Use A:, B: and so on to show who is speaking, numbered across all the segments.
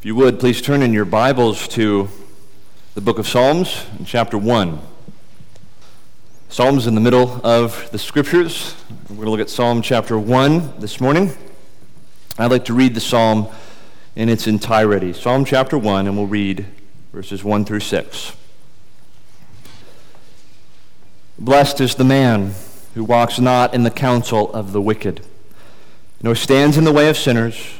A: If you would, please turn in your Bibles to the book of Psalms chapter 1. Psalms in the middle of the scriptures. We're going to look at Psalm chapter 1 this morning. I'd like to read the psalm in its entirety. Psalm chapter 1, and we'll read verses 1 through 6. Blessed is the man who walks not in the counsel of the wicked, nor stands in the way of sinners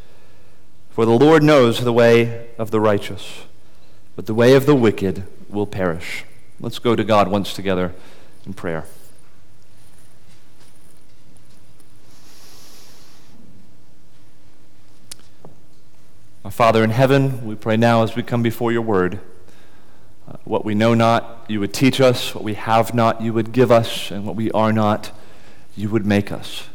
A: For the Lord knows the way of the righteous, but the way of the wicked will perish. Let's go to God once together in prayer. Our Father in heaven, we pray now as we come before your word. Uh, what we know not, you would teach us. What we have not, you would give us. And what we are not, you would make us.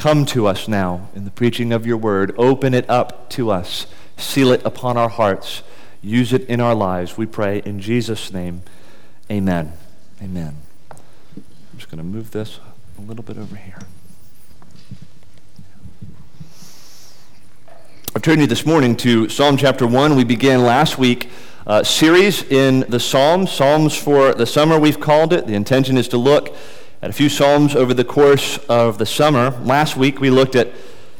A: Come to us now in the preaching of your word. Open it up to us. Seal it upon our hearts. Use it in our lives. We pray in Jesus' name. Amen. Amen. I'm just going to move this a little bit over here. I've turned you this morning to Psalm chapter 1. We began last week a series in the Psalms, Psalms for the summer, we've called it. The intention is to look at a few Psalms over the course of the summer. Last week we looked at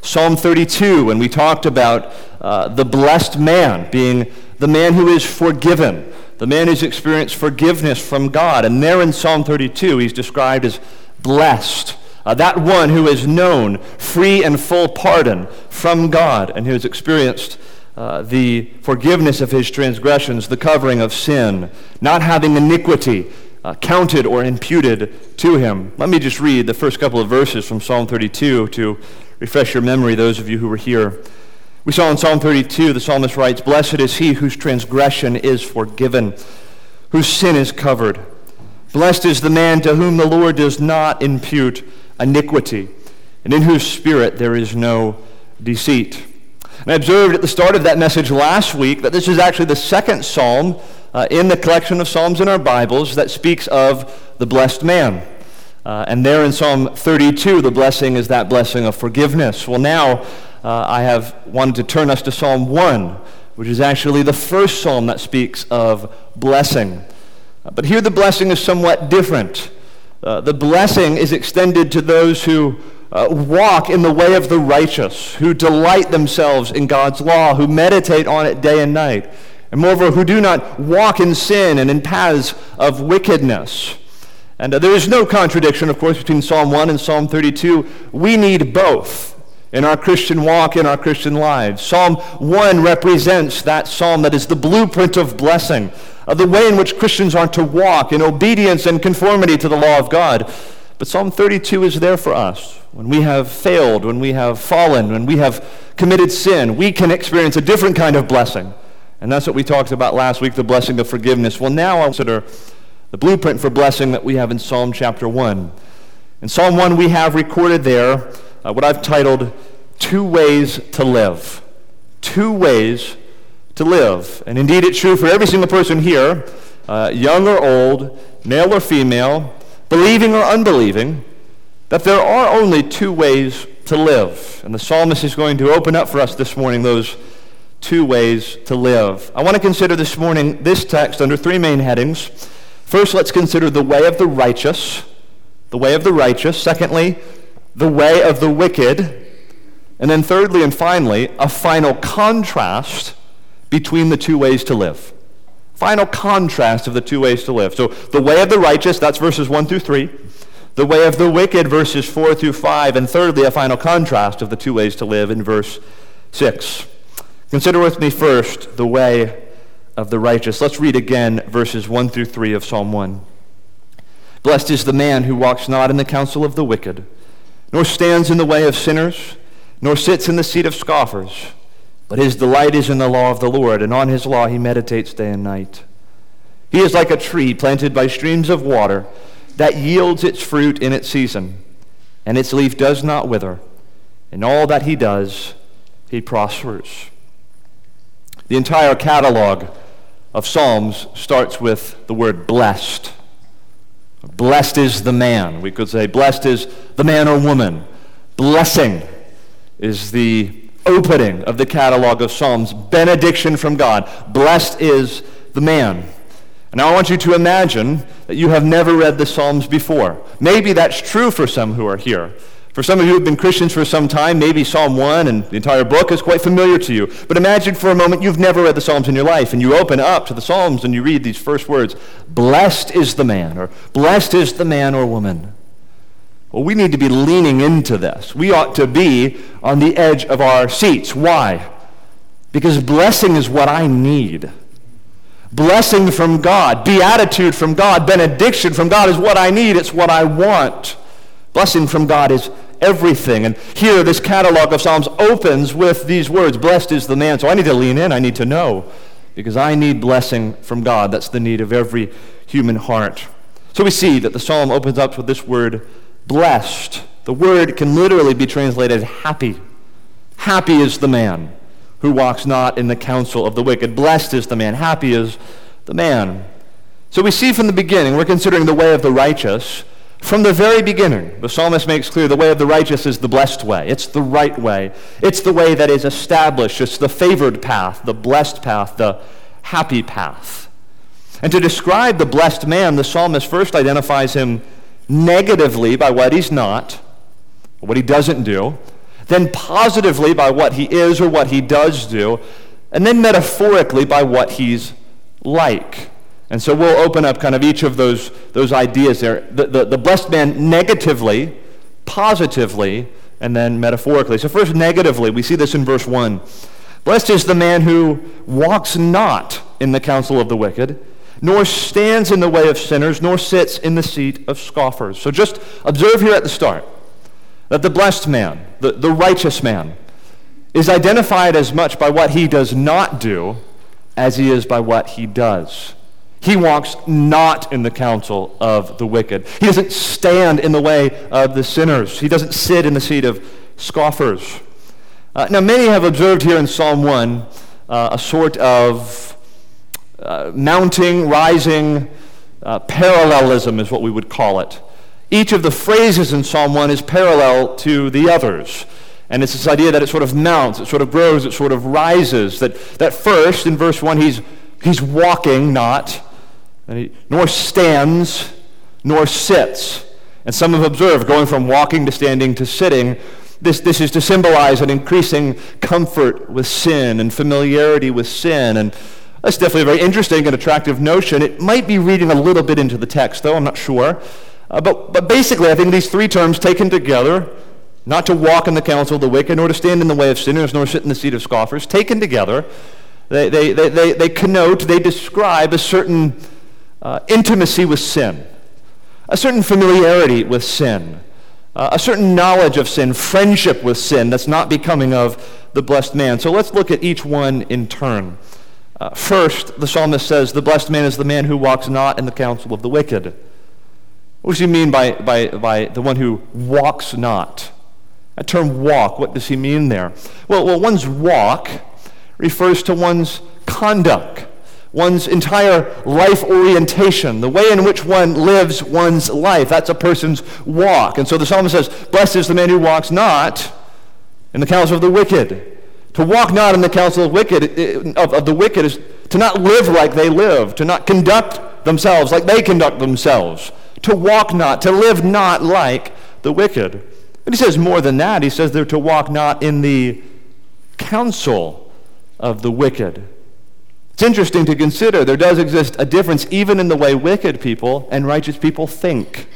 A: Psalm 32 and we talked about uh, the blessed man being the man who is forgiven, the man who's experienced forgiveness from God. And there in Psalm 32, he's described as blessed. Uh, that one who is known free and full pardon from God and who has experienced uh, the forgiveness of his transgressions, the covering of sin, not having iniquity uh, counted or imputed to him. Let me just read the first couple of verses from Psalm 32 to refresh your memory, those of you who were here. We saw in Psalm 32, the psalmist writes, Blessed is he whose transgression is forgiven, whose sin is covered. Blessed is the man to whom the Lord does not impute iniquity, and in whose spirit there is no deceit. And I observed at the start of that message last week that this is actually the second psalm uh, in the collection of Psalms in our Bibles that speaks of the blessed man. Uh, and there in Psalm 32, the blessing is that blessing of forgiveness. Well, now uh, I have wanted to turn us to Psalm 1, which is actually the first psalm that speaks of blessing. Uh, but here the blessing is somewhat different. Uh, the blessing is extended to those who uh, walk in the way of the righteous, who delight themselves in God's law, who meditate on it day and night and moreover, who do not walk in sin and in paths of wickedness. And uh, there is no contradiction, of course, between Psalm 1 and Psalm 32. We need both in our Christian walk, in our Christian lives. Psalm 1 represents that psalm that is the blueprint of blessing, of the way in which Christians are to walk in obedience and conformity to the law of God. But Psalm 32 is there for us. When we have failed, when we have fallen, when we have committed sin, we can experience a different kind of blessing and that's what we talked about last week the blessing of forgiveness. Well, now I'll consider the blueprint for blessing that we have in Psalm chapter 1. In Psalm 1, we have recorded there uh, what I've titled Two Ways to Live. Two Ways to Live. And indeed, it's true for every single person here, uh, young or old, male or female, believing or unbelieving, that there are only two ways to live. And the psalmist is going to open up for us this morning those two ways to live. I want to consider this morning this text under three main headings. First, let's consider the way of the righteous, the way of the righteous. Secondly, the way of the wicked. And then thirdly and finally, a final contrast between the two ways to live. Final contrast of the two ways to live. So the way of the righteous, that's verses 1 through 3. The way of the wicked, verses 4 through 5. And thirdly, a final contrast of the two ways to live in verse 6. Consider with me first the way of the righteous. Let's read again verses 1 through 3 of Psalm 1. Blessed is the man who walks not in the counsel of the wicked, nor stands in the way of sinners, nor sits in the seat of scoffers. But his delight is in the law of the Lord, and on his law he meditates day and night. He is like a tree planted by streams of water that yields its fruit in its season, and its leaf does not wither. In all that he does, he prospers. The entire catalog of Psalms starts with the word blessed. Blessed is the man. We could say, blessed is the man or woman. Blessing is the opening of the catalog of Psalms. Benediction from God. Blessed is the man. And now I want you to imagine that you have never read the Psalms before. Maybe that's true for some who are here. For some of you who have been Christians for some time, maybe Psalm 1 and the entire book is quite familiar to you. But imagine for a moment you've never read the Psalms in your life, and you open up to the Psalms and you read these first words Blessed is the man, or Blessed is the man or woman. Well, we need to be leaning into this. We ought to be on the edge of our seats. Why? Because blessing is what I need. Blessing from God, beatitude from God, benediction from God is what I need. It's what I want. Blessing from God is everything. And here, this catalog of Psalms opens with these words Blessed is the man. So I need to lean in. I need to know because I need blessing from God. That's the need of every human heart. So we see that the psalm opens up with this word blessed. The word can literally be translated happy. Happy is the man who walks not in the counsel of the wicked. Blessed is the man. Happy is the man. So we see from the beginning, we're considering the way of the righteous. From the very beginning, the psalmist makes clear the way of the righteous is the blessed way. It's the right way. It's the way that is established. It's the favored path, the blessed path, the happy path. And to describe the blessed man, the psalmist first identifies him negatively by what he's not, what he doesn't do, then positively by what he is or what he does do, and then metaphorically by what he's like. And so we'll open up kind of each of those, those ideas there. The, the, the blessed man negatively, positively, and then metaphorically. So, first, negatively, we see this in verse 1. Blessed is the man who walks not in the counsel of the wicked nor stands in the way of sinners, nor sits in the seat of scoffers. So just observe here at the start that the blessed man, the, the righteous man, is identified as much by what he does not do as he is by what he does. He walks not in the counsel of the wicked. He doesn't stand in the way of the sinners. He doesn't sit in the seat of scoffers. Uh, now, many have observed here in Psalm 1 uh, a sort of uh, mounting, rising uh, parallelism is what we would call it. Each of the phrases in Psalm 1 is parallel to the others. And it's this idea that it sort of mounts, it sort of grows, it sort of rises. That, that first, in verse 1, he's, he's walking not, he, nor stands, nor sits. And some have observed going from walking to standing to sitting. This, this is to symbolize an increasing comfort with sin and familiarity with sin and that's definitely a very interesting and attractive notion. It might be reading a little bit into the text, though, I'm not sure. Uh, but, but basically, I think these three terms taken together, not to walk in the counsel of the wicked, nor to stand in the way of sinners, nor sit in the seat of scoffers, taken together, they, they, they, they, they connote, they describe a certain uh, intimacy with sin, a certain familiarity with sin, uh, a certain knowledge of sin, friendship with sin that's not becoming of the blessed man. So let's look at each one in turn. Uh, first, the psalmist says, The blessed man is the man who walks not in the counsel of the wicked. What does he mean by, by, by the one who walks not? That term walk, what does he mean there? Well, well, one's walk refers to one's conduct, one's entire life orientation, the way in which one lives one's life. That's a person's walk. And so the psalmist says, Blessed is the man who walks not in the counsel of the wicked to walk not in the counsel of, wicked, of, of the wicked is to not live like they live, to not conduct themselves like they conduct themselves, to walk not, to live not like the wicked. But he says more than that. He says they're to walk not in the counsel of the wicked. It's interesting to consider there does exist a difference even in the way wicked people and righteous people think.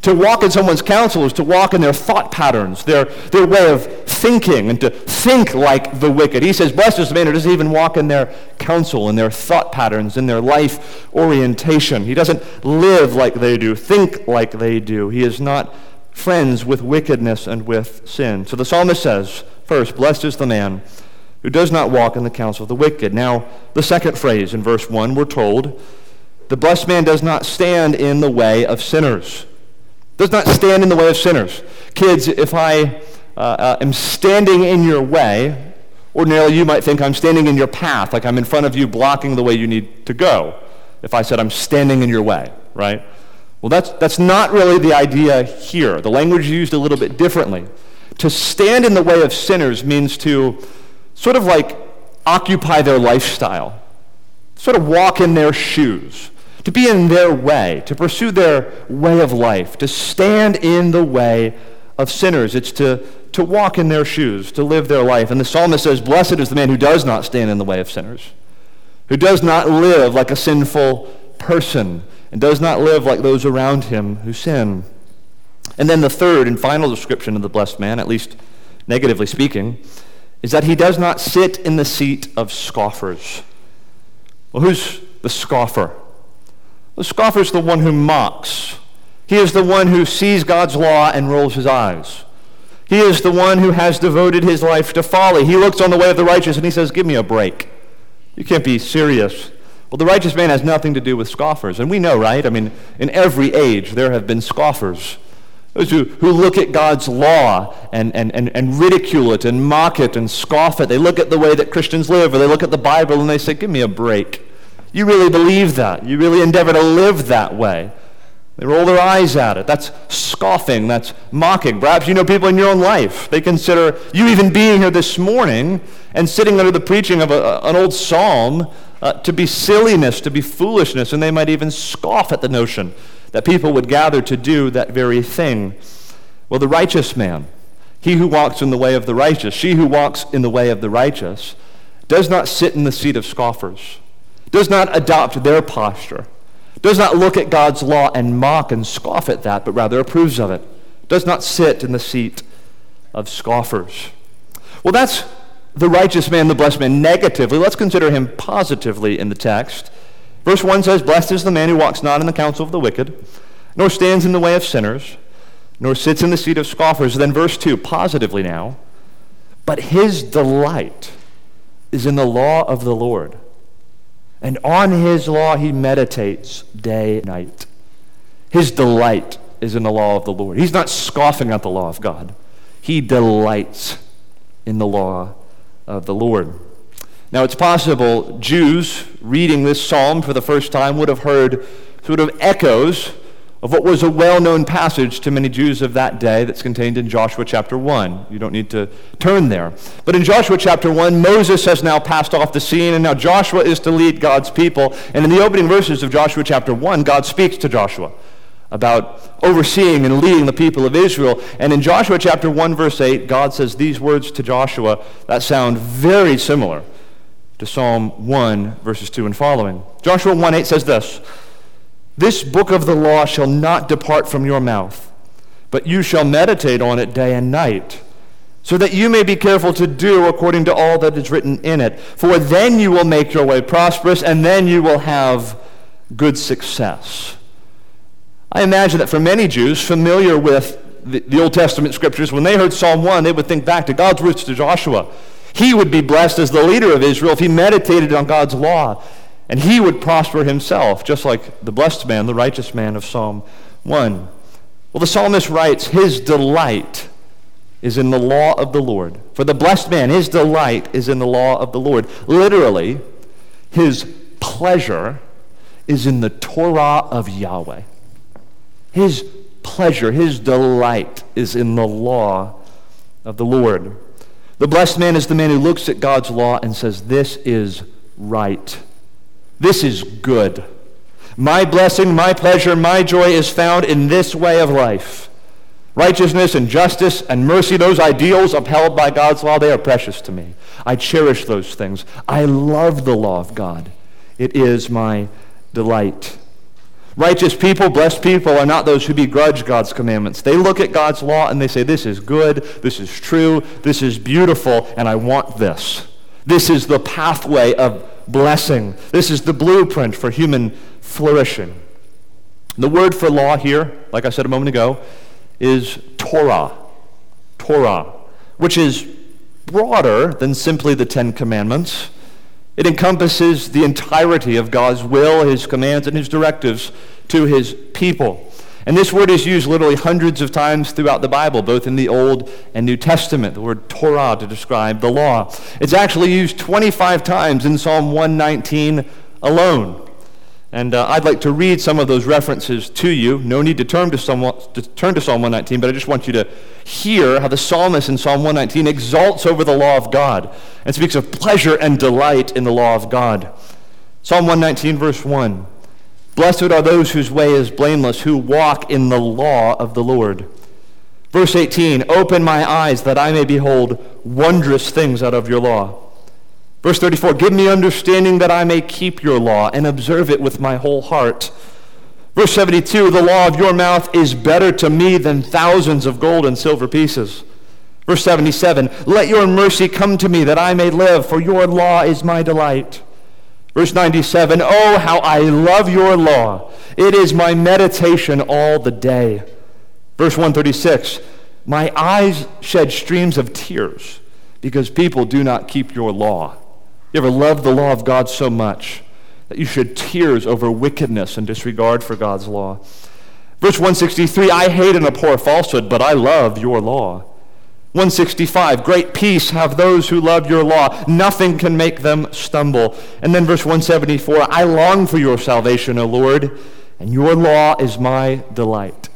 A: To walk in someone's counsel is to walk in their thought patterns, their, their way of thinking, and to think like the wicked. He says, Blessed is the man who doesn't even walk in their counsel, in their thought patterns, in their life orientation. He doesn't live like they do, think like they do. He is not friends with wickedness and with sin. So the psalmist says, First, blessed is the man who does not walk in the counsel of the wicked. Now, the second phrase in verse 1, we're told, the blessed man does not stand in the way of sinners. Does not stand in the way of sinners. Kids, if I uh, uh, am standing in your way, ordinarily you might think I'm standing in your path, like I'm in front of you blocking the way you need to go. If I said I'm standing in your way, right? Well, that's, that's not really the idea here. The language is used a little bit differently. To stand in the way of sinners means to sort of like occupy their lifestyle, sort of walk in their shoes, to be in their way, to pursue their way of life, to stand in the way of sinners. It's to, to walk in their shoes, to live their life. And the psalmist says, Blessed is the man who does not stand in the way of sinners, who does not live like a sinful person, and does not live like those around him who sin. And then the third and final description of the blessed man, at least negatively speaking, is that he does not sit in the seat of scoffers. Well, who's the scoffer? The scoffer is the one who mocks. He is the one who sees God's law and rolls his eyes. He is the one who has devoted his life to folly. He looks on the way of the righteous and he says, Give me a break. You can't be serious. Well, the righteous man has nothing to do with scoffers. And we know, right? I mean, in every age, there have been scoffers. Those who, who look at God's law and, and, and, and ridicule it and mock it and scoff it. They look at the way that Christians live, or they look at the Bible and they say, Give me a break. You really believe that. You really endeavor to live that way. They roll their eyes at it. That's scoffing. That's mocking. Perhaps you know people in your own life. They consider you even being here this morning and sitting under the preaching of a, an old psalm uh, to be silliness, to be foolishness, and they might even scoff at the notion that people would gather to do that very thing. Well, the righteous man, he who walks in the way of the righteous, she who walks in the way of the righteous, does not sit in the seat of scoffers, does not adopt their posture, does not look at God's law and mock and scoff at that, but rather approves of it, does not sit in the seat of scoffers. Well, that's the righteous man, the blessed man, negatively. Let's consider him positively in the text. Verse 1 says, Blessed is the man who walks not in the counsel of the wicked, nor stands in the way of sinners, nor sits in the seat of scoffers. Then verse 2, positively now, but his delight is in the law of the Lord. And on his law he meditates day and night. His delight is in the law of the Lord. He's not scoffing at the law of God, he delights in the law of the Lord. Now, it's possible Jews reading this psalm for the first time would have heard sort of echoes of what was a well known passage to many Jews of that day that's contained in Joshua chapter 1. You don't need to turn there. But in Joshua chapter 1, Moses has now passed off the scene, and now Joshua is to lead God's people. And in the opening verses of Joshua chapter 1, God speaks to Joshua about overseeing and leading the people of Israel. And in Joshua chapter 1, verse 8, God says these words to Joshua that sound very similar to Psalm 1, verses 2 and following. Joshua 1 8 says this This book of the law shall not depart from your mouth, but you shall meditate on it day and night, so that you may be careful to do according to all that is written in it. For then you will make your way prosperous, and then you will have good success. I imagine that for many Jews familiar with the, the Old Testament scriptures, when they heard Psalm 1, they would think back to God's words to Joshua he would be blessed as the leader of Israel if he meditated on God's law. And he would prosper himself, just like the blessed man, the righteous man of Psalm 1. Well, the psalmist writes, His delight is in the law of the Lord. For the blessed man, his delight is in the law of the Lord. Literally, his pleasure is in the Torah of Yahweh. His pleasure, his delight is in the law of the Lord. The blessed man is the man who looks at God's law and says, This is right. This is good. My blessing, my pleasure, my joy is found in this way of life. Righteousness and justice and mercy, those ideals upheld by God's law, they are precious to me. I cherish those things. I love the law of God. It is my delight. Righteous people, blessed people, are not those who begrudge God's commandments. They look at God's law and they say, This is good, this is true, this is beautiful, and I want this. This is the pathway of blessing. This is the blueprint for human flourishing. The word for law here, like I said a moment ago, is Torah. Torah, which is broader than simply the Ten Commandments. It encompasses the entirety of God's will, his commands, and his directives to his people. And this word is used literally hundreds of times throughout the Bible, both in the Old and New Testament, the word Torah to describe the law. It's actually used 25 times in Psalm 119 alone. And uh, I'd like to read some of those references to you. No need to turn to, Psalm, to turn to Psalm 119, but I just want you to hear how the psalmist in Psalm 119 exalts over the law of God and speaks of pleasure and delight in the law of God. Psalm 119, verse 1. Blessed are those whose way is blameless, who walk in the law of the Lord. Verse 18 Open my eyes that I may behold wondrous things out of your law. Verse 34 Give me understanding that I may keep your law and observe it with my whole heart. Verse 72 The law of your mouth is better to me than thousands of gold and silver pieces. Verse 77 Let your mercy come to me that I may live, for your law is my delight. Verse 97 Oh, how I love your law! It is my meditation all the day. Verse 136 My eyes shed streams of tears because people do not keep your law. You ever love the law of God so much that you shed tears over wickedness and disregard for God's law? Verse 163 I hate and abhor falsehood, but I love your law. 165, great peace have those who love your law. Nothing can make them stumble. And then verse 174, I long for your salvation, O Lord, and your law is my delight.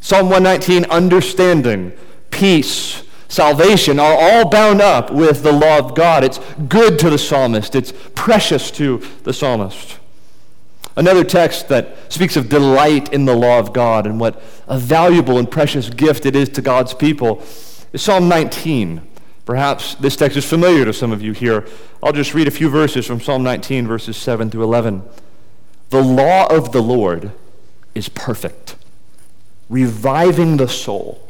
A: Psalm 119, understanding, peace, salvation are all bound up with the law of God. It's good to the psalmist, it's precious to the psalmist. Another text that speaks of delight in the law of God and what a valuable and precious gift it is to God's people is Psalm 19. Perhaps this text is familiar to some of you here. I'll just read a few verses from Psalm 19, verses 7 through 11. The law of the Lord is perfect, reviving the soul.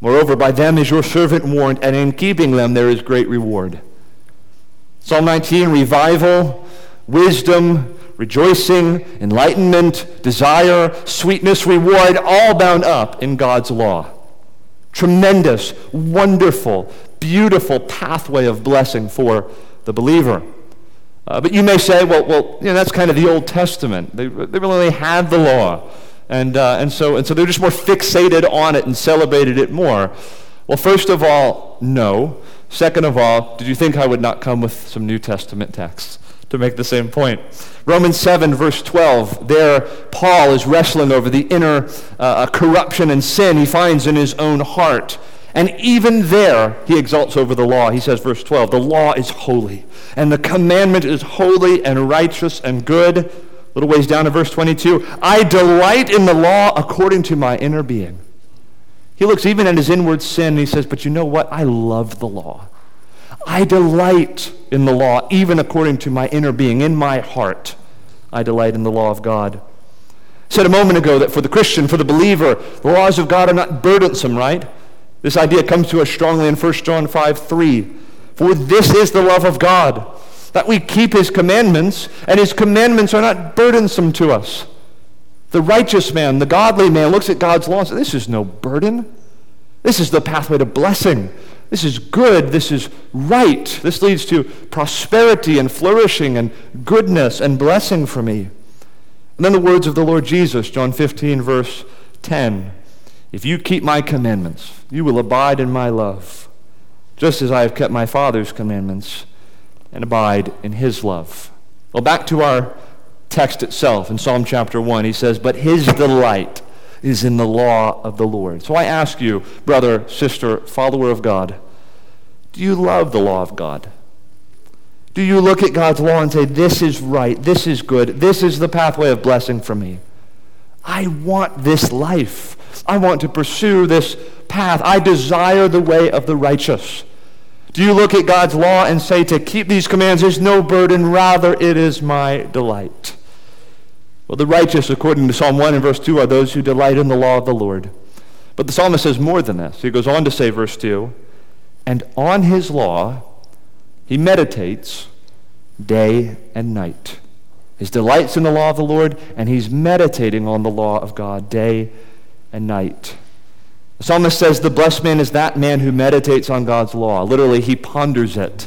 A: Moreover, by them is your servant warned, and in keeping them there is great reward. Psalm 19, revival, wisdom, rejoicing, enlightenment, desire, sweetness, reward, all bound up in God's law. Tremendous, wonderful, beautiful pathway of blessing for the believer. Uh, but you may say, well, well you know, that's kind of the Old Testament. They, they really had the law. And, uh, and, so, and so they're just more fixated on it and celebrated it more. Well, first of all, no. Second of all, did you think I would not come with some New Testament texts? to make the same point. Romans 7, verse 12, there Paul is wrestling over the inner uh, corruption and sin he finds in his own heart. And even there, he exalts over the law. He says, verse 12, the law is holy, and the commandment is holy and righteous and good. A little ways down to verse 22, I delight in the law according to my inner being. He looks even at his inward sin and he says, But you know what? I love the law. I delight in the law, even according to my inner being, in my heart. I delight in the law of God. I said a moment ago that for the Christian, for the believer, the laws of God are not burdensome, right? This idea comes to us strongly in 1 John 5 3. For this is the love of God, that we keep his commandments, and his commandments are not burdensome to us. The righteous man, the godly man, looks at God's law and says, This is no burden. This is the pathway to blessing. This is good. This is right. This leads to prosperity and flourishing and goodness and blessing for me. And then the words of the Lord Jesus, John 15, verse 10. If you keep my commandments, you will abide in my love, just as I have kept my Father's commandments and abide in his love. Well, back to our text itself in Psalm chapter 1. He says, But his delight is in the law of the Lord. So I ask you, brother, sister, follower of God, do you love the law of God? Do you look at God's law and say, This is right, this is good, this is the pathway of blessing for me? I want this life. I want to pursue this path. I desire the way of the righteous. Do you look at God's law and say to keep these commands is no burden, rather it is my delight? Well, the righteous, according to Psalm 1 and verse 2, are those who delight in the law of the Lord. But the psalmist says more than this. He goes on to say, verse 2, and on his law he meditates day and night. His delight's in the law of the Lord, and he's meditating on the law of God day and night. The psalmist says, The blessed man is that man who meditates on God's law. Literally, he ponders it.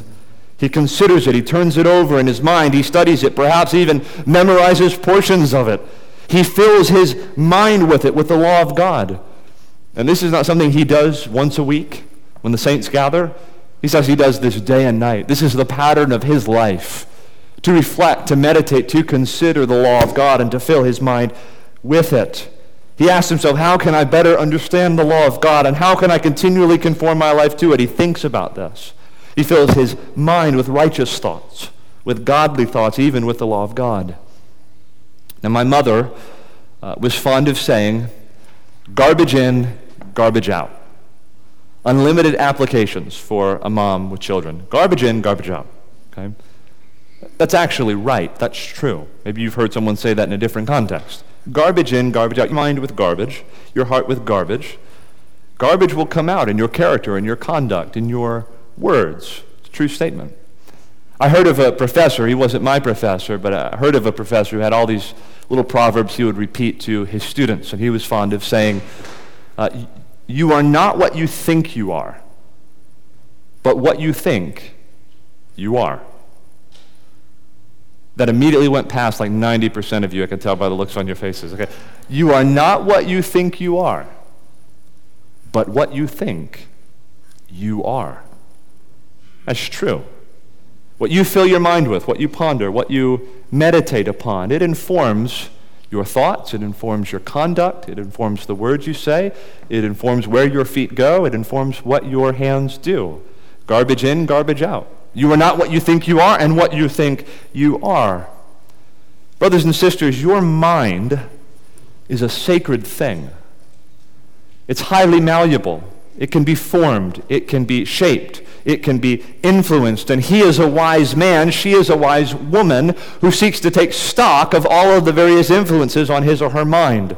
A: He considers it. He turns it over in his mind. He studies it, perhaps even memorizes portions of it. He fills his mind with it, with the law of God. And this is not something he does once a week when the saints gather. He says he does this day and night. This is the pattern of his life to reflect, to meditate, to consider the law of God, and to fill his mind with it. He asks himself, How can I better understand the law of God, and how can I continually conform my life to it? He thinks about this. He fills his mind with righteous thoughts, with godly thoughts, even with the law of God. Now, my mother uh, was fond of saying, Garbage in, garbage out unlimited applications for a mom with children. Garbage in, garbage out. Okay? That's actually right. That's true. Maybe you've heard someone say that in a different context. Garbage in, garbage out. Your mind with garbage, your heart with garbage. Garbage will come out in your character, in your conduct, in your words. It's a true statement. I heard of a professor, he wasn't my professor, but I heard of a professor who had all these little proverbs he would repeat to his students, and he was fond of saying, uh, you are not what you think you are, but what you think you are. That immediately went past like 90% of you, I can tell by the looks on your faces. Okay. You are not what you think you are, but what you think you are. That's true. What you fill your mind with, what you ponder, what you meditate upon, it informs your thoughts, it informs your conduct, it informs the words you say, it informs where your feet go, it informs what your hands do. Garbage in, garbage out. You are not what you think you are and what you think you are. Brothers and sisters, your mind is a sacred thing. It's highly malleable. It can be formed, it can be shaped, it can be influenced. And he is a wise man, she is a wise woman who seeks to take stock of all of the various influences on his or her mind.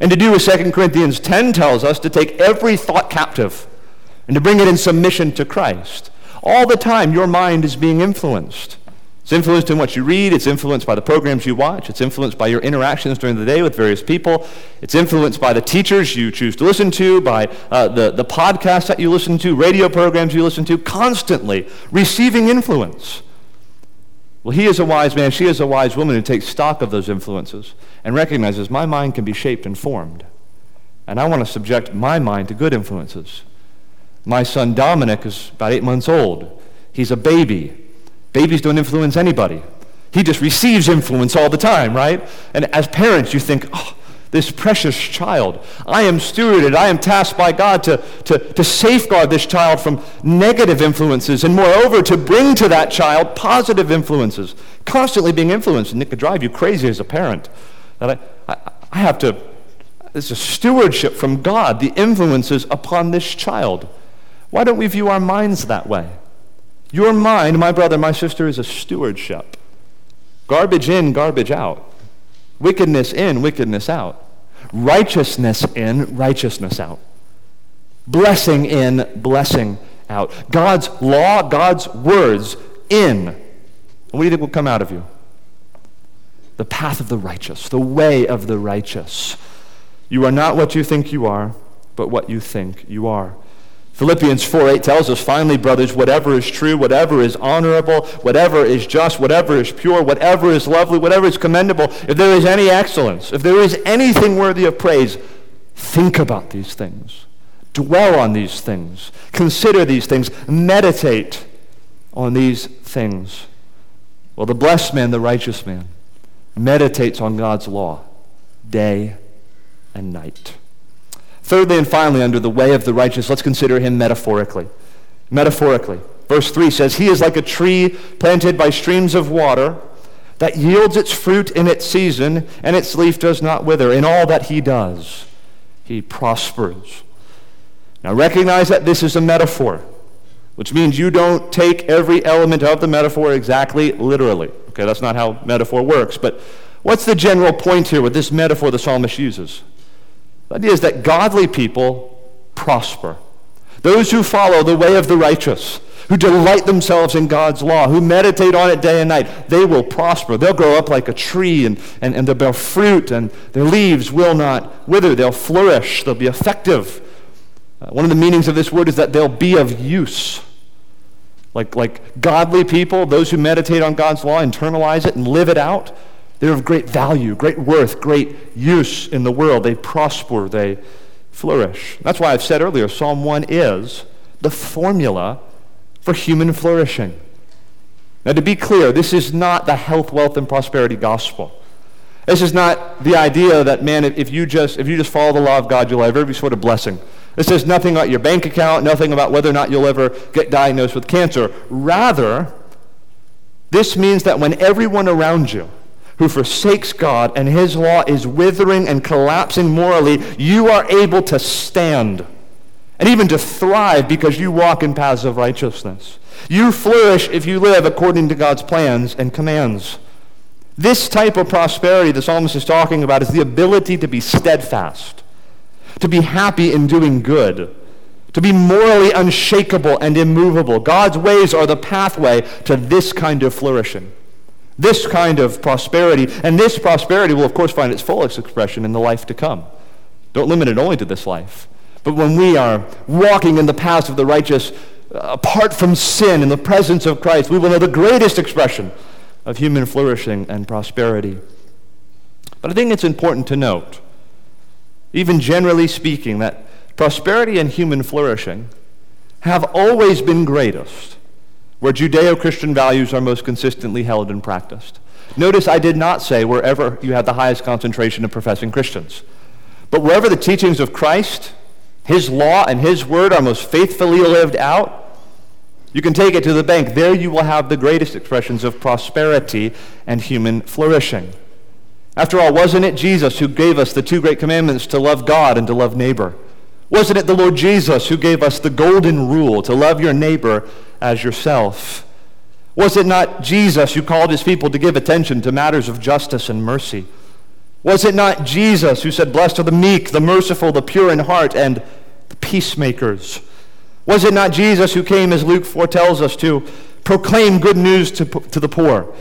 A: And to do as 2 Corinthians 10 tells us, to take every thought captive and to bring it in submission to Christ. All the time, your mind is being influenced. It's influenced in what you read. It's influenced by the programs you watch. It's influenced by your interactions during the day with various people. It's influenced by the teachers you choose to listen to, by uh, the, the podcasts that you listen to, radio programs you listen to, constantly receiving influence. Well, he is a wise man. She is a wise woman who takes stock of those influences and recognizes my mind can be shaped and formed. And I want to subject my mind to good influences. My son Dominic is about eight months old. He's a baby. Babies don't influence anybody. He just receives influence all the time, right? And as parents, you think, oh, this precious child. I am stewarded. I am tasked by God to, to, to safeguard this child from negative influences and, moreover, to bring to that child positive influences. Constantly being influenced. And it could drive you crazy as a parent. That I, I, I have to, it's a stewardship from God, the influences upon this child. Why don't we view our minds that way? Your mind, my brother, my sister, is a stewardship. Garbage in, garbage out. Wickedness in, wickedness out. Righteousness in, righteousness out. Blessing in, blessing out. God's law, God's words in. What do you think will come out of you? The path of the righteous, the way of the righteous. You are not what you think you are, but what you think you are. Philippians 4 8 tells us, finally, brothers, whatever is true, whatever is honorable, whatever is just, whatever is pure, whatever is lovely, whatever is commendable, if there is any excellence, if there is anything worthy of praise, think about these things. Dwell on these things. Consider these things. Meditate on these things. Well, the blessed man, the righteous man, meditates on God's law day and night. Thirdly and finally, under the way of the righteous, let's consider him metaphorically. Metaphorically. Verse 3 says, He is like a tree planted by streams of water that yields its fruit in its season, and its leaf does not wither. In all that he does, he prospers. Now recognize that this is a metaphor. which means you don't take every element of the metaphor exactly literally. Okay, that's not how metaphor works. But what's the general point here with this metaphor the psalmist uses? The idea is that godly people prosper. Those who follow the way of the righteous, who delight themselves in God's law, who meditate on it day and night, they will prosper. They'll grow up like a tree and, and, and they'll bear fruit, and their leaves will not wither. They'll flourish, they'll be effective. Uh, one of the meanings of this word is that they'll be of use. Like, like godly people, those who meditate on God's law, internalize it and live it out, they're of great value, great worth, great use in the world. They prosper, they flourish. That's why I've said earlier Psalm 1 is the formula for human flourishing. Now, to be clear, this is not the health, wealth, and prosperity gospel. This is not the idea that, man, if you just, if you just follow the law of God, you'll have every sort of blessing. This says nothing about your bank account, nothing about whether or not you'll ever get diagnosed with cancer. Rather, this means that when everyone around you who forsakes God and his law is withering and collapsing morally, you are able to stand and even to thrive because you walk in paths of righteousness. You flourish if you live according to God's plans and commands. This type of prosperity the psalmist is talking about is the ability to be steadfast, to be happy in doing good, to be morally unshakable and immovable. God's ways are the pathway to this kind of flourishing, this kind of prosperity. And this prosperity will, of course, find its fullest expression in the life to come. Don't limit it only to this life. But when we are walking in the paths of the righteous, uh, apart from sin in the presence of Christ, we will know the greatest expression of human flourishing and prosperity. But I think it's important to note, even generally speaking, that prosperity and human flourishing have always been greatest where Judeo Christian values are most consistently held and practiced. Notice I did not say wherever you have the highest concentration of professing Christians, but wherever the teachings of Christ, His law, and His word are most faithfully lived out, you can take it to the bank. There you will have the greatest expressions of prosperity and human flourishing. After all, wasn't it Jesus who gave us the two great commandments to love God and to love neighbor? Wasn't it the Lord Jesus who gave us the golden rule to love your neighbor as yourself? Was it not Jesus who called his people to give attention to matters of justice and mercy? Was it not Jesus who said, Blessed are the meek, the merciful, the pure in heart, and the peacemakers? Was it not Jesus who came, as Luke foretells us, to proclaim good news to, to the poor,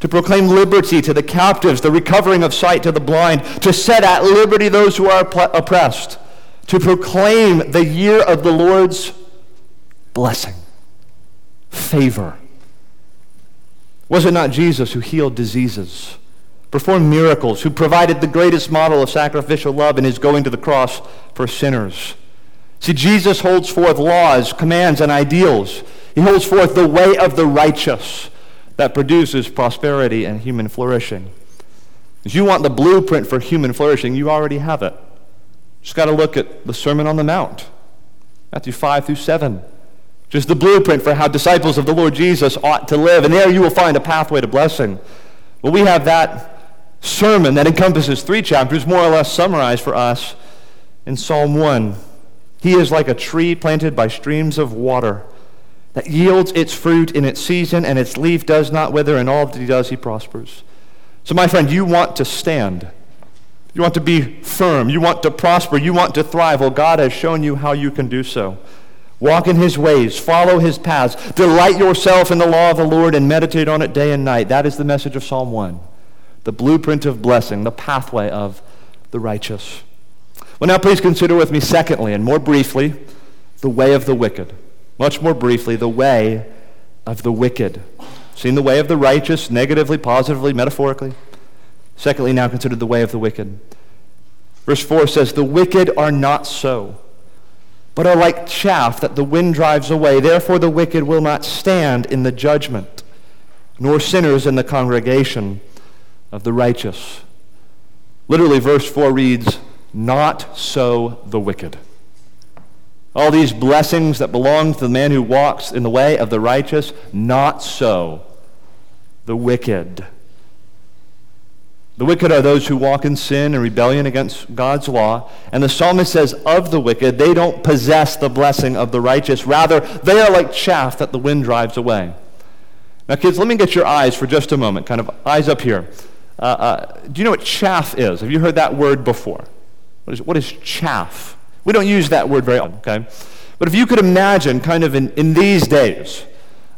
A: to proclaim liberty to the captives, the recovering of sight to the blind, to set at liberty those who are oppressed, to proclaim the year of the Lord's blessing, favor? Was it not Jesus who healed diseases, performed miracles, who provided the greatest model of sacrificial love in his going to the cross for sinners? See, Jesus holds forth laws, commands, and ideals. He holds forth the way of the righteous that produces prosperity and human flourishing. If you want the blueprint for human flourishing, you already have it. Just got to look at the Sermon on the Mount, Matthew 5 through 7. Just the blueprint for how disciples of the Lord Jesus ought to live. And there you will find a pathway to blessing. Well, we have that sermon that encompasses three chapters, more or less summarized for us in Psalm 1. He is like a tree planted by streams of water that yields its fruit in its season, and its leaf does not wither, and all that he does, he prospers. So, my friend, you want to stand. You want to be firm. You want to prosper. You want to thrive. Well, God has shown you how you can do so. Walk in his ways, follow his paths, delight yourself in the law of the Lord, and meditate on it day and night. That is the message of Psalm 1 the blueprint of blessing, the pathway of the righteous. Well, now please consider with me, secondly, and more briefly, the way of the wicked. Much more briefly, the way of the wicked. Seen the way of the righteous, negatively, positively, metaphorically. Secondly, now consider the way of the wicked. Verse 4 says, The wicked are not so, but are like chaff that the wind drives away. Therefore, the wicked will not stand in the judgment, nor sinners in the congregation of the righteous. Literally, verse 4 reads, not so the wicked. All these blessings that belong to the man who walks in the way of the righteous, not so the wicked. The wicked are those who walk in sin and rebellion against God's law. And the psalmist says of the wicked, they don't possess the blessing of the righteous. Rather, they are like chaff that the wind drives away. Now, kids, let me get your eyes for just a moment, kind of eyes up here. Uh, uh, do you know what chaff is? Have you heard that word before? What is, what is chaff? We don't use that word very often, okay? But if you could imagine, kind of in, in these days,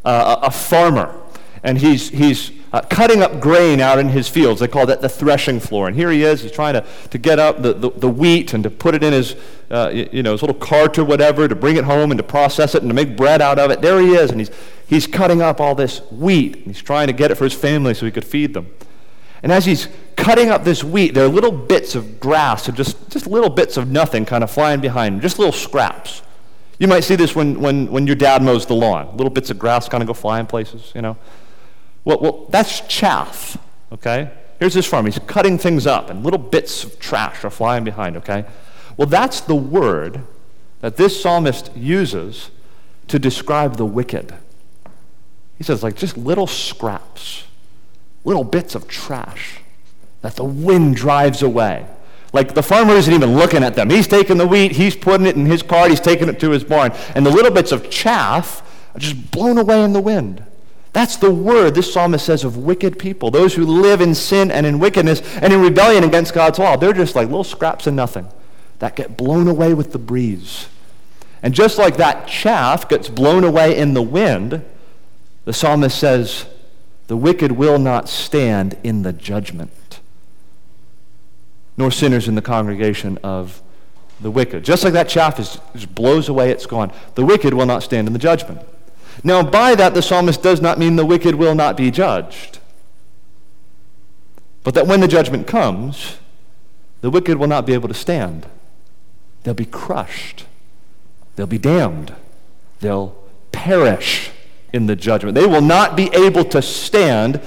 A: uh, a, a farmer, and he's, he's uh, cutting up grain out in his fields. They call that the threshing floor. And here he is, he's trying to, to get up the, the, the wheat and to put it in his, uh, you know, his little cart or whatever, to bring it home and to process it and to make bread out of it. There he is, and he's, he's cutting up all this wheat. He's trying to get it for his family so he could feed them. And as he's cutting up this wheat, there are little bits of grass, or just, just little bits of nothing kind of flying behind him, just little scraps. You might see this when, when, when your dad mows the lawn. Little bits of grass kind of go flying places, you know. Well, well, that's chaff, okay? Here's his farm. He's cutting things up, and little bits of trash are flying behind, okay? Well, that's the word that this psalmist uses to describe the wicked. He says, like, just little scraps, little bits of trash that the wind drives away. Like the farmer isn't even looking at them. He's taking the wheat, he's putting it in his cart, he's taking it to his barn. And the little bits of chaff are just blown away in the wind. That's the word this psalmist says of wicked people, those who live in sin and in wickedness and in rebellion against God's law. They're just like little scraps of nothing that get blown away with the breeze. And just like that chaff gets blown away in the wind, the psalmist says, the wicked will not stand in the judgment, nor sinners in the congregation of the wicked. Just like that chaff is, just blows away, it's gone. The wicked will not stand in the judgment. Now, by that, the psalmist does not mean the wicked will not be judged, but that when the judgment comes, the wicked will not be able to stand. They'll be crushed, they'll be damned, they'll perish in the judgment. They will not be able to stand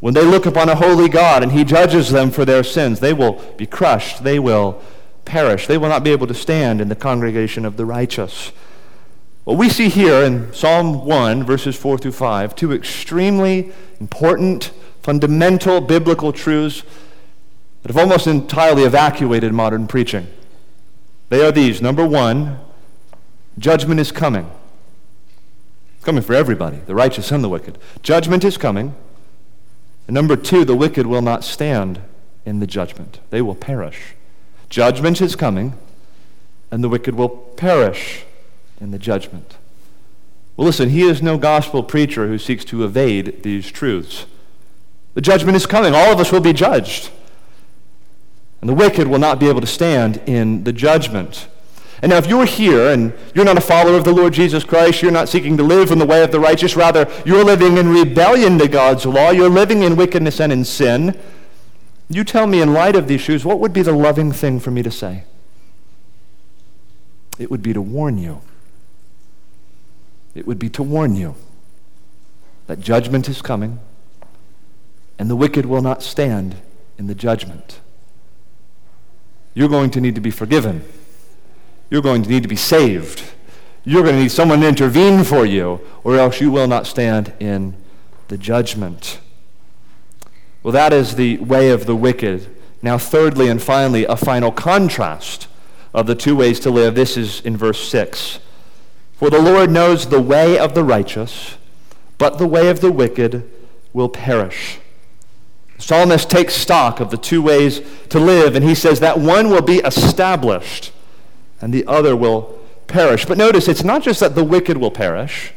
A: when they look upon a holy God and he judges them for their sins. They will be crushed, they will perish, they will not be able to stand in the congregation of the righteous. Well, we see here in Psalm 1, verses 4 through 5, two extremely important, fundamental biblical truths that have almost entirely evacuated modern preaching. They are these. Number one, judgment is coming. It's coming for everybody, the righteous and the wicked. Judgment is coming. And number two, the wicked will not stand in the judgment, they will perish. Judgment is coming, and the wicked will perish in the judgment. Well, listen, he is no gospel preacher who seeks to evade these truths. The judgment is coming. All of us will be judged. And the wicked will not be able to stand in the judgment. And now, if you're here and you're not a follower of the Lord Jesus Christ, you're not seeking to live in the way of the righteous, rather, you're living in rebellion to God's law, you're living in wickedness and in sin, you tell me, in light of these truths, what would be the loving thing for me to say? It would be to warn you it would be to warn you that judgment is coming and the wicked will not stand in the judgment. You're going to need to be forgiven. You're going to need to be saved. You're going to need someone to intervene for you, or else you will not stand in the judgment. Well, that is the way of the wicked. Now, thirdly and finally, a final contrast of the two ways to live. This is in verse 6. For the Lord knows the way of the righteous, but the way of the wicked will perish. The psalmist takes stock of the two ways to live, and he says that one will be established and the other will perish. But notice, it's not just that the wicked will perish,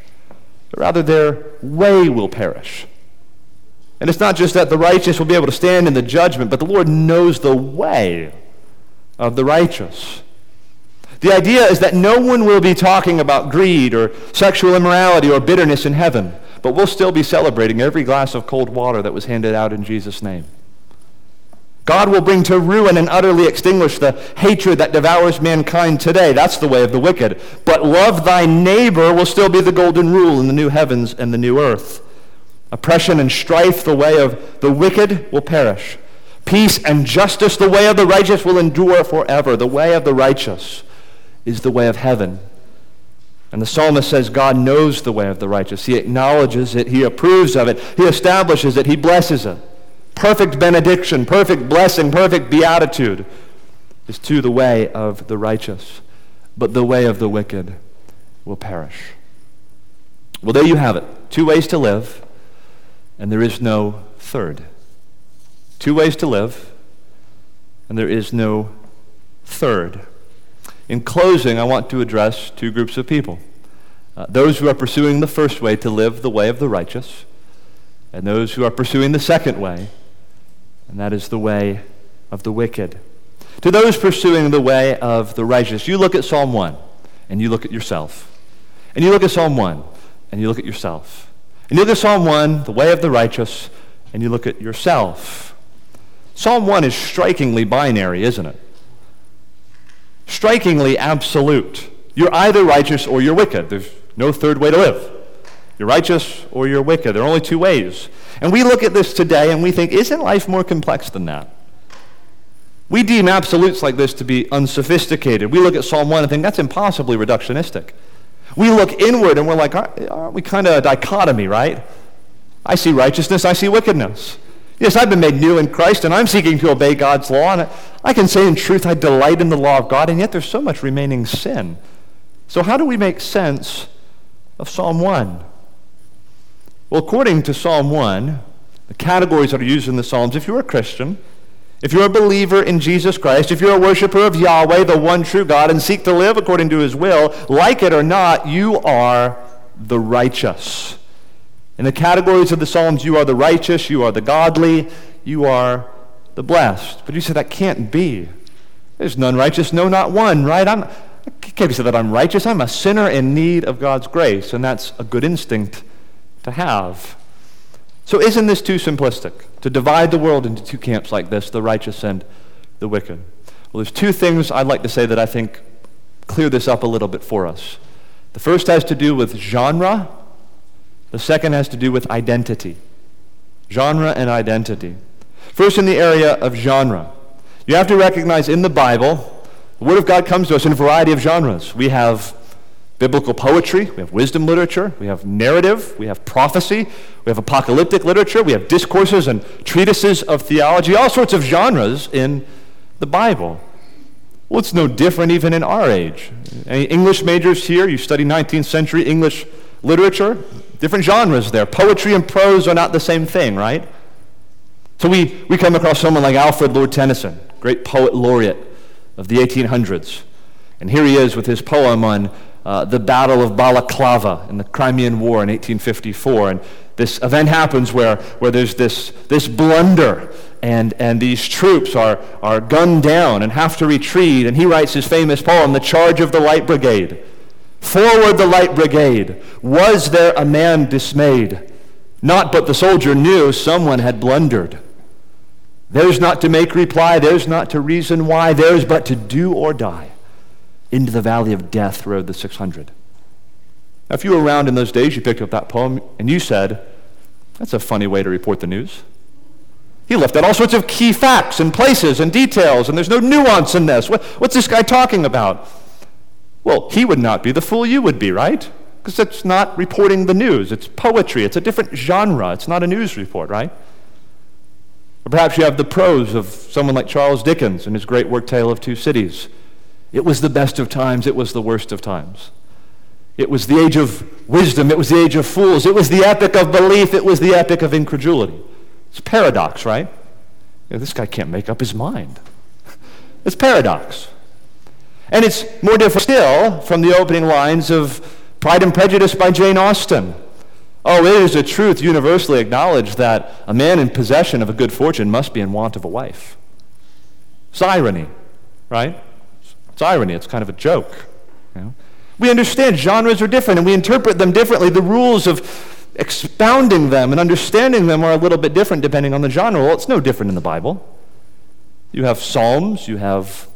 A: but rather their way will perish. And it's not just that the righteous will be able to stand in the judgment, but the Lord knows the way of the righteous. The idea is that no one will be talking about greed or sexual immorality or bitterness in heaven, but we'll still be celebrating every glass of cold water that was handed out in Jesus' name. God will bring to ruin and utterly extinguish the hatred that devours mankind today. That's the way of the wicked. But love thy neighbor will still be the golden rule in the new heavens and the new earth. Oppression and strife, the way of the wicked, will perish. Peace and justice, the way of the righteous, will endure forever. The way of the righteous is the way of heaven. And the psalmist says God knows the way of the righteous. He acknowledges it, he approves of it, he establishes it, he blesses it. perfect benediction, perfect blessing, perfect beatitude is to the way of the righteous, but the way of the wicked will perish. Well, there you have it. Two ways to live, and there is no third. Two ways to live, and there is no third. In closing, I want to address two groups of people uh, those who are pursuing the first way to live the way of the righteous, and those who are pursuing the second way, and that is the way of the wicked. To those pursuing the way of the righteous, you look at Psalm 1 and you look at yourself. And you look at Psalm 1 and you look at yourself. And you look at Psalm 1, the way of the righteous, and you look at yourself. Psalm 1 is strikingly binary, isn't it? Strikingly absolute. You're either righteous or you're wicked. There's no third way to live. You're righteous or you're wicked. There are only two ways. And we look at this today and we think, isn't life more complex than that? We deem absolutes like this to be unsophisticated. We look at Psalm 1 and think that's impossibly reductionistic. We look inward and we're like, aren't we kind of a dichotomy, right? I see righteousness, I see wickedness. Yes, I've been made new in Christ and I'm seeking to obey God's law. And I can say in truth, I delight in the law of God, and yet there's so much remaining sin. So, how do we make sense of Psalm 1? Well, according to Psalm 1, the categories that are used in the Psalms, if you're a Christian, if you're a believer in Jesus Christ, if you're a worshiper of Yahweh, the one true God, and seek to live according to his will, like it or not, you are the righteous. In the categories of the Psalms, you are the righteous, you are the godly, you are the blessed. But you say that can't be. There's none righteous, no, not one, right? I'm, I can't be said that I'm righteous. I'm a sinner in need of God's grace, and that's a good instinct to have. So, isn't this too simplistic to divide the world into two camps like this, the righteous and the wicked? Well, there's two things I'd like to say that I think clear this up a little bit for us. The first has to do with genre, the second has to do with identity. Genre and identity. First, in the area of genre, you have to recognize in the Bible, the Word of God comes to us in a variety of genres. We have biblical poetry, we have wisdom literature, we have narrative, we have prophecy, we have apocalyptic literature, we have discourses and treatises of theology, all sorts of genres in the Bible. Well, it's no different even in our age. Any English majors here, you study 19th century English literature, different genres there. Poetry and prose are not the same thing, right? So we, we come across someone like Alfred Lord Tennyson, great poet laureate of the 1800s. And here he is with his poem on uh, the Battle of Balaclava in the Crimean War in 1854. And this event happens where, where there's this, this blunder, and, and these troops are, are gunned down and have to retreat. And he writes his famous poem, The Charge of the Light Brigade. Forward the Light Brigade. Was there a man dismayed? Not but the soldier knew someone had blundered. There's not to make reply, there's not to reason why, there's but to do or die into the valley of death rode the 600. Now, if you were around in those days, you picked up that poem and you said, That's a funny way to report the news. He left out all sorts of key facts and places and details, and there's no nuance in this. What, what's this guy talking about? Well, he would not be the fool you would be, right? Because it's not reporting the news. It's poetry. It's a different genre. It's not a news report, right? Or perhaps you have the prose of someone like Charles Dickens in his great work, Tale of Two Cities. It was the best of times, it was the worst of times. It was the age of wisdom, it was the age of fools, it was the epic of belief, it was the epic of incredulity. It's paradox, right? You know, this guy can't make up his mind. It's paradox. And it's more different still from the opening lines of Pride and Prejudice by Jane Austen. Oh, it is a truth universally acknowledged that a man in possession of a good fortune must be in want of a wife. It's irony, right? It's irony, it's kind of a joke. You know? We understand genres are different and we interpret them differently. The rules of expounding them and understanding them are a little bit different depending on the genre. Well, it's no different in the Bible. You have Psalms, you have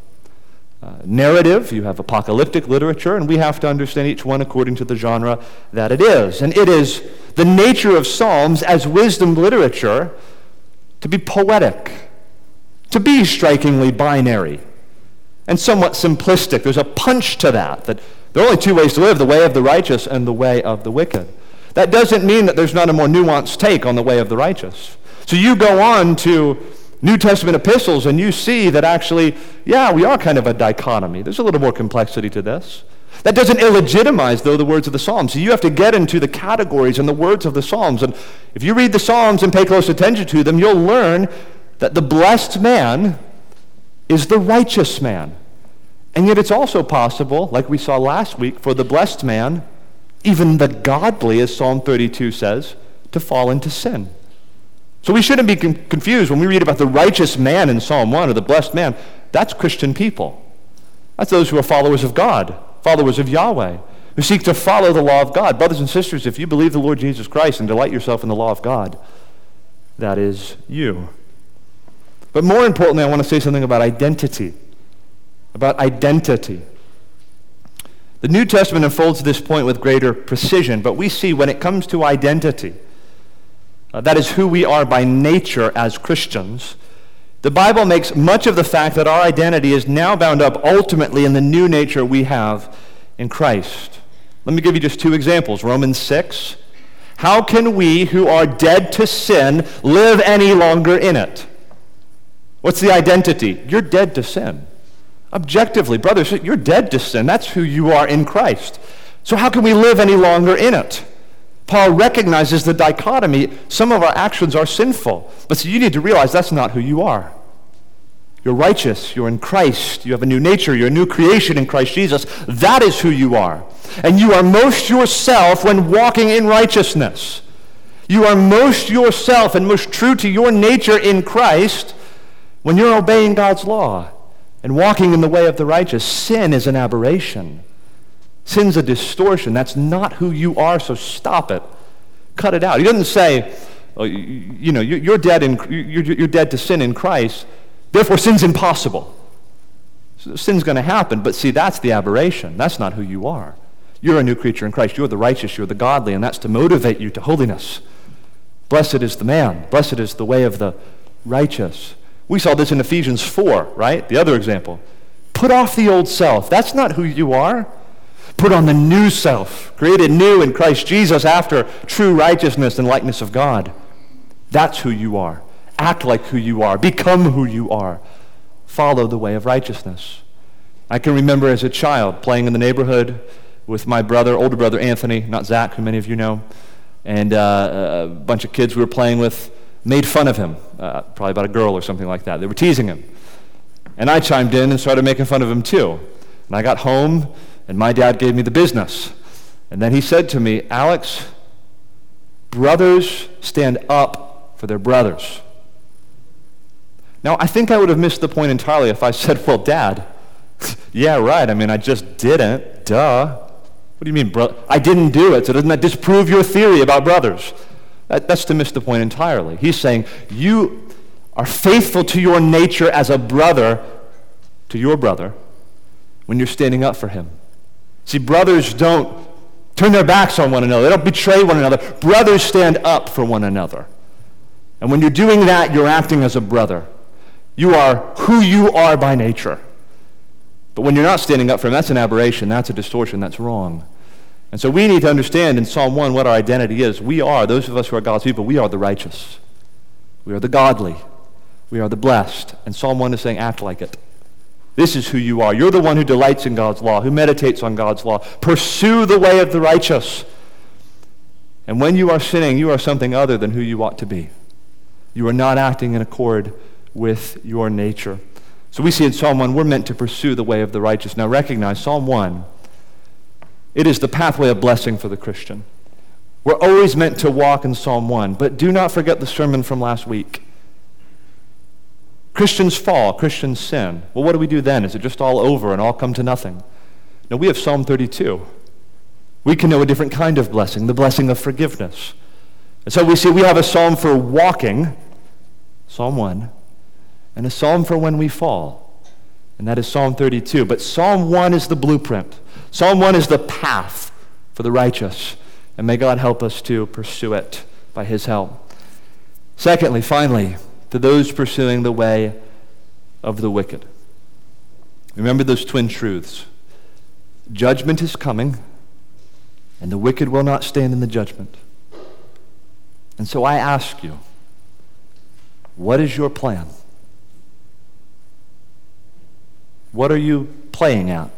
A: narrative, you have apocalyptic literature, and we have to understand each one according to the genre that it is. And it is the nature of Psalms as wisdom literature to be poetic, to be strikingly binary and somewhat simplistic. There's a punch to that, that there are only two ways to live the way of the righteous and the way of the wicked. That doesn't mean that there's not a more nuanced take on the way of the righteous. So you go on to New Testament epistles and you see that actually, yeah, we are kind of a dichotomy. There's a little more complexity to this. That doesn't illegitimize, though, the words of the Psalms. So you have to get into the categories and the words of the Psalms. And if you read the Psalms and pay close attention to them, you'll learn that the blessed man is the righteous man. And yet it's also possible, like we saw last week, for the blessed man, even the godly, as Psalm 32 says, to fall into sin. So we shouldn't be con- confused when we read about the righteous man in Psalm 1 or the blessed man. That's Christian people. That's those who are followers of God, followers of Yahweh, who seek to follow the law of God. Brothers and sisters, if you believe the Lord Jesus Christ and delight yourself in the law of God, that is you. But more importantly, I want to say something about identity. About identity. The New Testament unfolds this point with greater precision, but we see when it comes to identity, uh, that is who we are by nature as Christians, the Bible makes much of the fact that our identity is now bound up ultimately in the new nature we have in Christ. Let me give you just two examples. Romans 6. How can we who are dead to sin live any longer in it? What's the identity? You're dead to sin. Objectively, brothers, you're dead to sin. That's who you are in Christ. So, how can we live any longer in it? Paul recognizes the dichotomy. Some of our actions are sinful. But you need to realize that's not who you are. You're righteous. You're in Christ. You have a new nature. You're a new creation in Christ Jesus. That is who you are. And you are most yourself when walking in righteousness. You are most yourself and most true to your nature in Christ when you're obeying God's law and walking in the way of the righteous, sin is an aberration. Sin's a distortion. That's not who you are, so stop it. Cut it out. He doesn't say, oh, you, know, you're dead, in, you're, you're dead to sin in Christ, therefore sin's impossible. Sin's going to happen, but see, that's the aberration. That's not who you are. You're a new creature in Christ. You're the righteous, you're the godly, and that's to motivate you to holiness. Blessed is the man. Blessed is the way of the righteous. We saw this in Ephesians 4, right? The other example. Put off the old self. That's not who you are. Put on the new self, created new in Christ Jesus after true righteousness and likeness of God. That's who you are. Act like who you are. Become who you are. Follow the way of righteousness. I can remember as a child playing in the neighborhood with my brother, older brother Anthony, not Zach, who many of you know, and uh, a bunch of kids we were playing with made fun of him, uh, probably about a girl or something like that. They were teasing him. And I chimed in and started making fun of him too. And I got home, and my dad gave me the business. And then he said to me, Alex, brothers stand up for their brothers. Now, I think I would have missed the point entirely if I said, well, Dad, yeah, right. I mean, I just didn't. Duh. What do you mean, bro? I didn't do it, so doesn't that disprove your theory about brothers? That, that's to miss the point entirely. He's saying, You are faithful to your nature as a brother to your brother when you're standing up for him. See, brothers don't turn their backs on one another, they don't betray one another. Brothers stand up for one another. And when you're doing that, you're acting as a brother. You are who you are by nature. But when you're not standing up for him, that's an aberration, that's a distortion, that's wrong. And so we need to understand in Psalm 1 what our identity is. We are, those of us who are God's people, we are the righteous. We are the godly. We are the blessed. And Psalm 1 is saying, act like it. This is who you are. You're the one who delights in God's law, who meditates on God's law. Pursue the way of the righteous. And when you are sinning, you are something other than who you ought to be. You are not acting in accord with your nature. So we see in Psalm 1, we're meant to pursue the way of the righteous. Now recognize, Psalm 1 it is the pathway of blessing for the Christian. We're always meant to walk in Psalm 1, but do not forget the sermon from last week. Christians fall, Christians sin. Well, what do we do then? Is it just all over and all come to nothing? No, we have Psalm 32. We can know a different kind of blessing, the blessing of forgiveness. And so we see we have a psalm for walking, Psalm 1, and a psalm for when we fall, and that is Psalm 32. But Psalm 1 is the blueprint. Psalm 1 is the path for the righteous, and may God help us to pursue it by his help. Secondly, finally, to those pursuing the way of the wicked. Remember those twin truths. Judgment is coming, and the wicked will not stand in the judgment. And so I ask you, What is your plan? What are you playing at?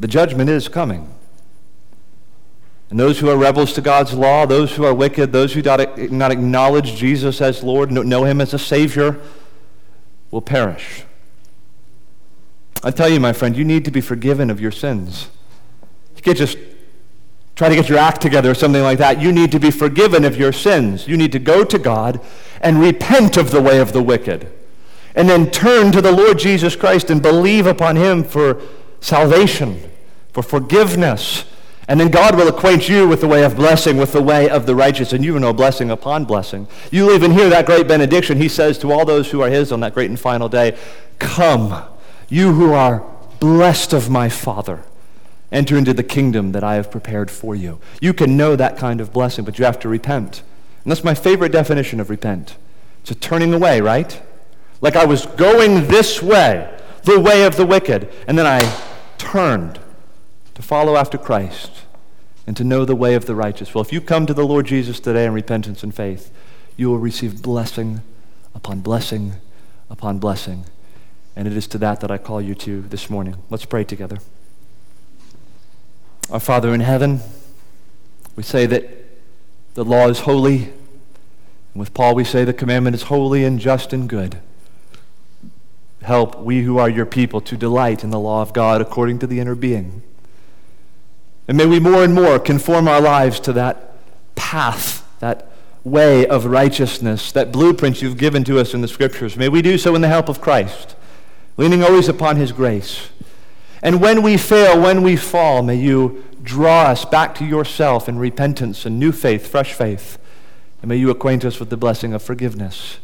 A: The judgment is coming. And those who are rebels to God's law, those who are wicked, those who do not acknowledge Jesus as Lord, know him as a Savior, will perish. I tell you, my friend, you need to be forgiven of your sins. You can't just try to get your act together or something like that. You need to be forgiven of your sins. You need to go to God and repent of the way of the wicked. And then turn to the Lord Jesus Christ and believe upon him for salvation, for forgiveness. And then God will acquaint you with the way of blessing, with the way of the righteous, and you will know blessing upon blessing. You even hear that great benediction. He says to all those who are his on that great and final day, Come, you who are blessed of my Father. Enter into the kingdom that I have prepared for you. You can know that kind of blessing, but you have to repent. And that's my favorite definition of repent. It's a turning away, right? Like I was going this way, the way of the wicked, and then I turned to follow after Christ and to know the way of the righteous. Well, if you come to the Lord Jesus today in repentance and faith, you will receive blessing upon blessing upon blessing. And it is to that that I call you to this morning. Let's pray together. Our Father in heaven, we say that the law is holy. And with Paul, we say the commandment is holy and just and good. Help we who are your people to delight in the law of God according to the inner being. And may we more and more conform our lives to that path, that way of righteousness, that blueprint you've given to us in the scriptures. May we do so in the help of Christ, leaning always upon his grace. And when we fail, when we fall, may you draw us back to yourself in repentance and new faith, fresh faith. And may you acquaint us with the blessing of forgiveness.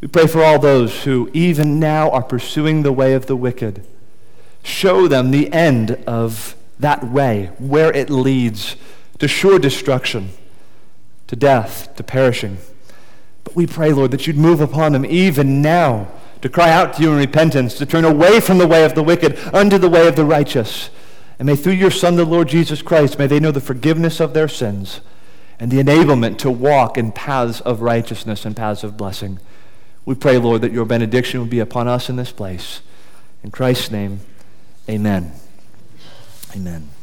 A: We pray for all those who even now are pursuing the way of the wicked. Show them the end of that way, where it leads to sure destruction, to death, to perishing. But we pray, Lord, that you'd move upon them even now to cry out to you in repentance, to turn away from the way of the wicked unto the way of the righteous. And may through your Son, the Lord Jesus Christ, may they know the forgiveness of their sins and the enablement to walk in paths of righteousness and paths of blessing. We pray, Lord, that your benediction will be upon us in this place. In Christ's name, amen. Amen.